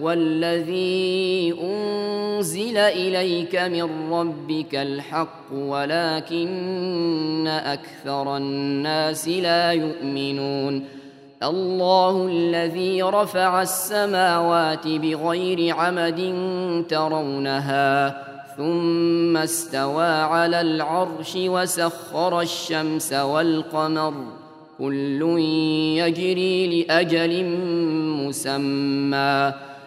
والذي أنزل إليك من ربك الحق ولكن أكثر الناس لا يؤمنون. الله الذي رفع السماوات بغير عمد ترونها ثم استوى على العرش وسخر الشمس والقمر. كل يجري لأجل مسمى.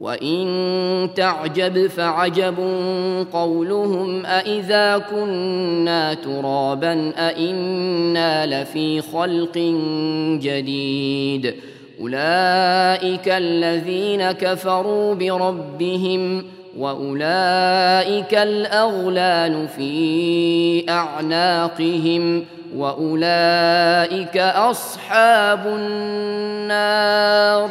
وإن تعجب فعجب قولهم أإذا كنا ترابا أإنا لفي خلق جديد أولئك الذين كفروا بربهم وأولئك الأغلال في أعناقهم وأولئك أصحاب النار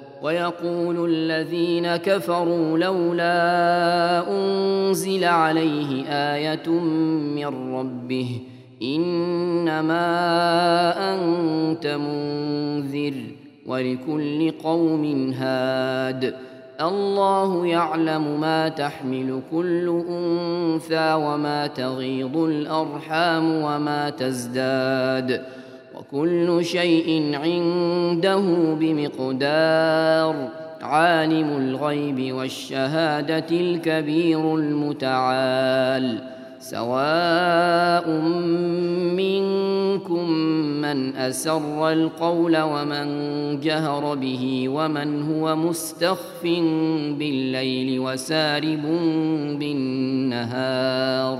ويقول الذين كفروا لولا أنزل عليه آية من ربه إنما أنت منذر ولكل قوم هاد الله يعلم ما تحمل كل أنثى وما تغيض الأرحام وما تزداد وكل شيء عنده بمقدار. عالم الغيب والشهادة الكبير المتعال. سواء منكم من أسر القول ومن جهر به ومن هو مستخف بالليل وسارب بالنهار.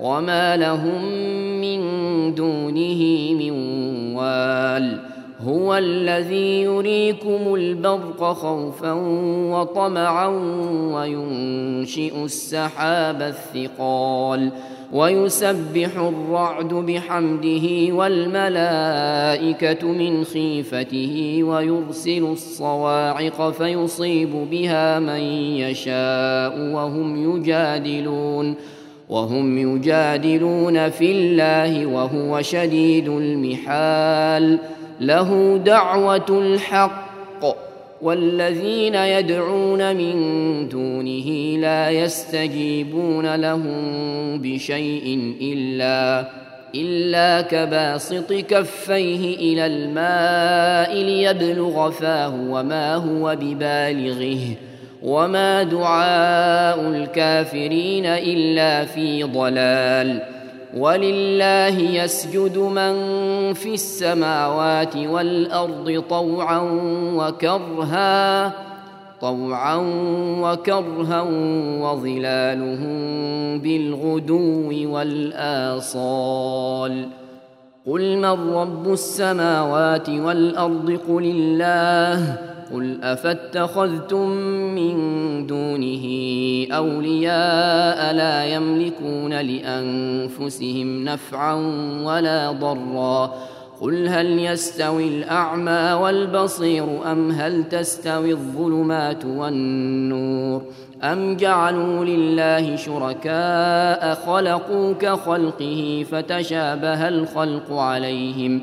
وما لهم من دونه من وال هو الذي يريكم البرق خوفا وطمعا وينشئ السحاب الثقال ويسبح الرعد بحمده والملائكه من خيفته ويرسل الصواعق فيصيب بها من يشاء وهم يجادلون وهم يجادلون في الله وهو شديد المحال. له دعوة الحق والذين يدعون من دونه لا يستجيبون لهم بشيء إلا إلا كباسط كفيه إلى الماء ليبلغ فاه وما هو ببالغه. وما دعاء الكافرين إلا في ضلال ولله يسجد من في السماوات والأرض طوعا وكرها طوعا وكرها وظلالهم بالغدو والآصال قل من رب السماوات والأرض قل الله قل أفاتخذتم من دونه أولياء لا يملكون لأنفسهم نفعا ولا ضرًّا قل هل يستوي الاعمى والبصير ام هل تستوي الظلمات والنور ام جعلوا لله شركاء خلقوا كخلقه فتشابه الخلق عليهم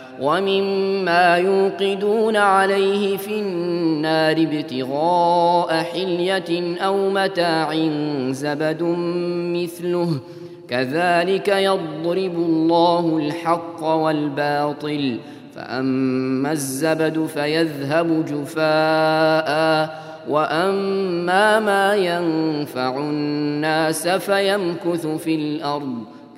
ومما يوقدون عليه في النار ابتغاء حلية أو متاع زبد مثله ۖ كذلك يضرب الله الحق والباطل فأما الزبد فيذهب جفاء وأما ما ينفع الناس فيمكث في الأرض.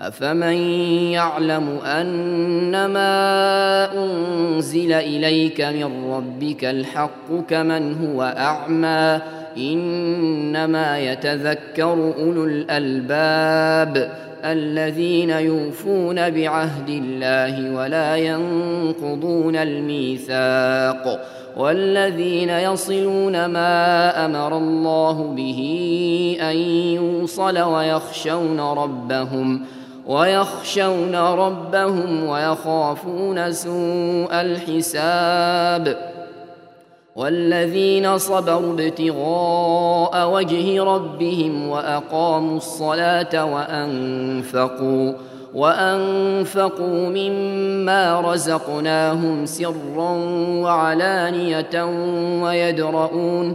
أفمن يعلم أنما أنزل إليك من ربك الحق كمن هو أعمى إنما يتذكر أولو الألباب الذين يوفون بعهد الله ولا ينقضون الميثاق والذين يصلون ما أمر الله به أن يوصل ويخشون ربهم ويخشون ربهم ويخافون سوء الحساب والذين صبروا ابتغاء وجه ربهم وأقاموا الصلاة وأنفقوا وأنفقوا مما رزقناهم سرا وعلانية ويدرؤون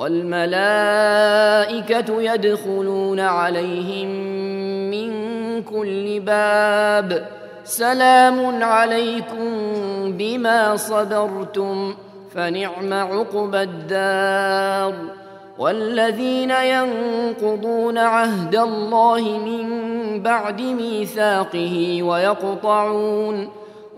والملائكة يدخلون عليهم من كل باب. سلام عليكم بما صبرتم فنعم عقبى الدار. والذين ينقضون عهد الله من بعد ميثاقه ويقطعون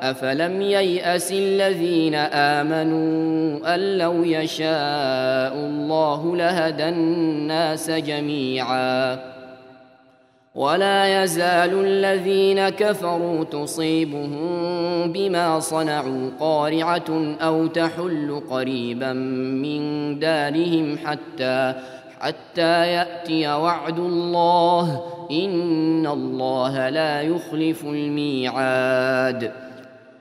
افلم يياس الذين امنوا ان لو يشاء الله لهدى الناس جميعا ولا يزال الذين كفروا تصيبهم بما صنعوا قارعه أو تحل قريبا من دارهم حتى حتى ياتي وعد الله ان الله لا يخلف الميعاد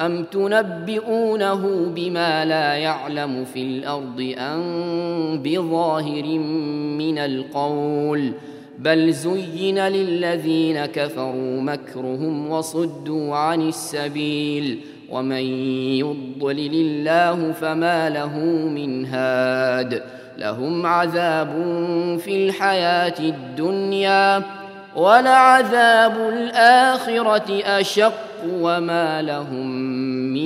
أم تنبئونه بما لا يعلم في الأرض أم بظاهر من القول بل زين للذين كفروا مكرهم وصدوا عن السبيل ومن يضلل الله فما له من هاد لهم عذاب في الحياة الدنيا ولعذاب الآخرة أشق وما لهم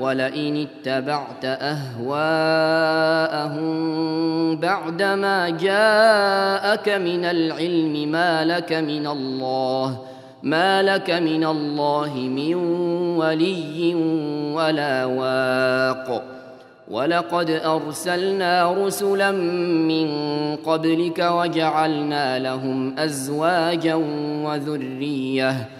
ولئن اتبعت أهواءهم بعدما جاءك من العلم ما لك من الله ما لك من الله من ولي ولا واق. ولقد أرسلنا رسلا من قبلك وجعلنا لهم أزواجا وذرية.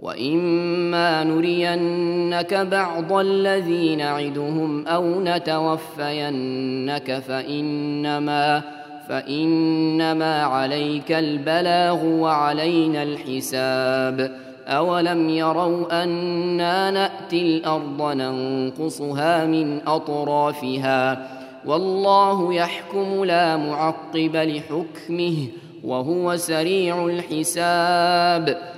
واما نرينك بعض الذي نعدهم أو نتوفينك فانما فانما عليك البلاغ وعلينا الحساب اولم يروا أنا ناتي الأرض ننقصها من اطرافها والله يحكم لا معقب لحكمه وهو سريع الحساب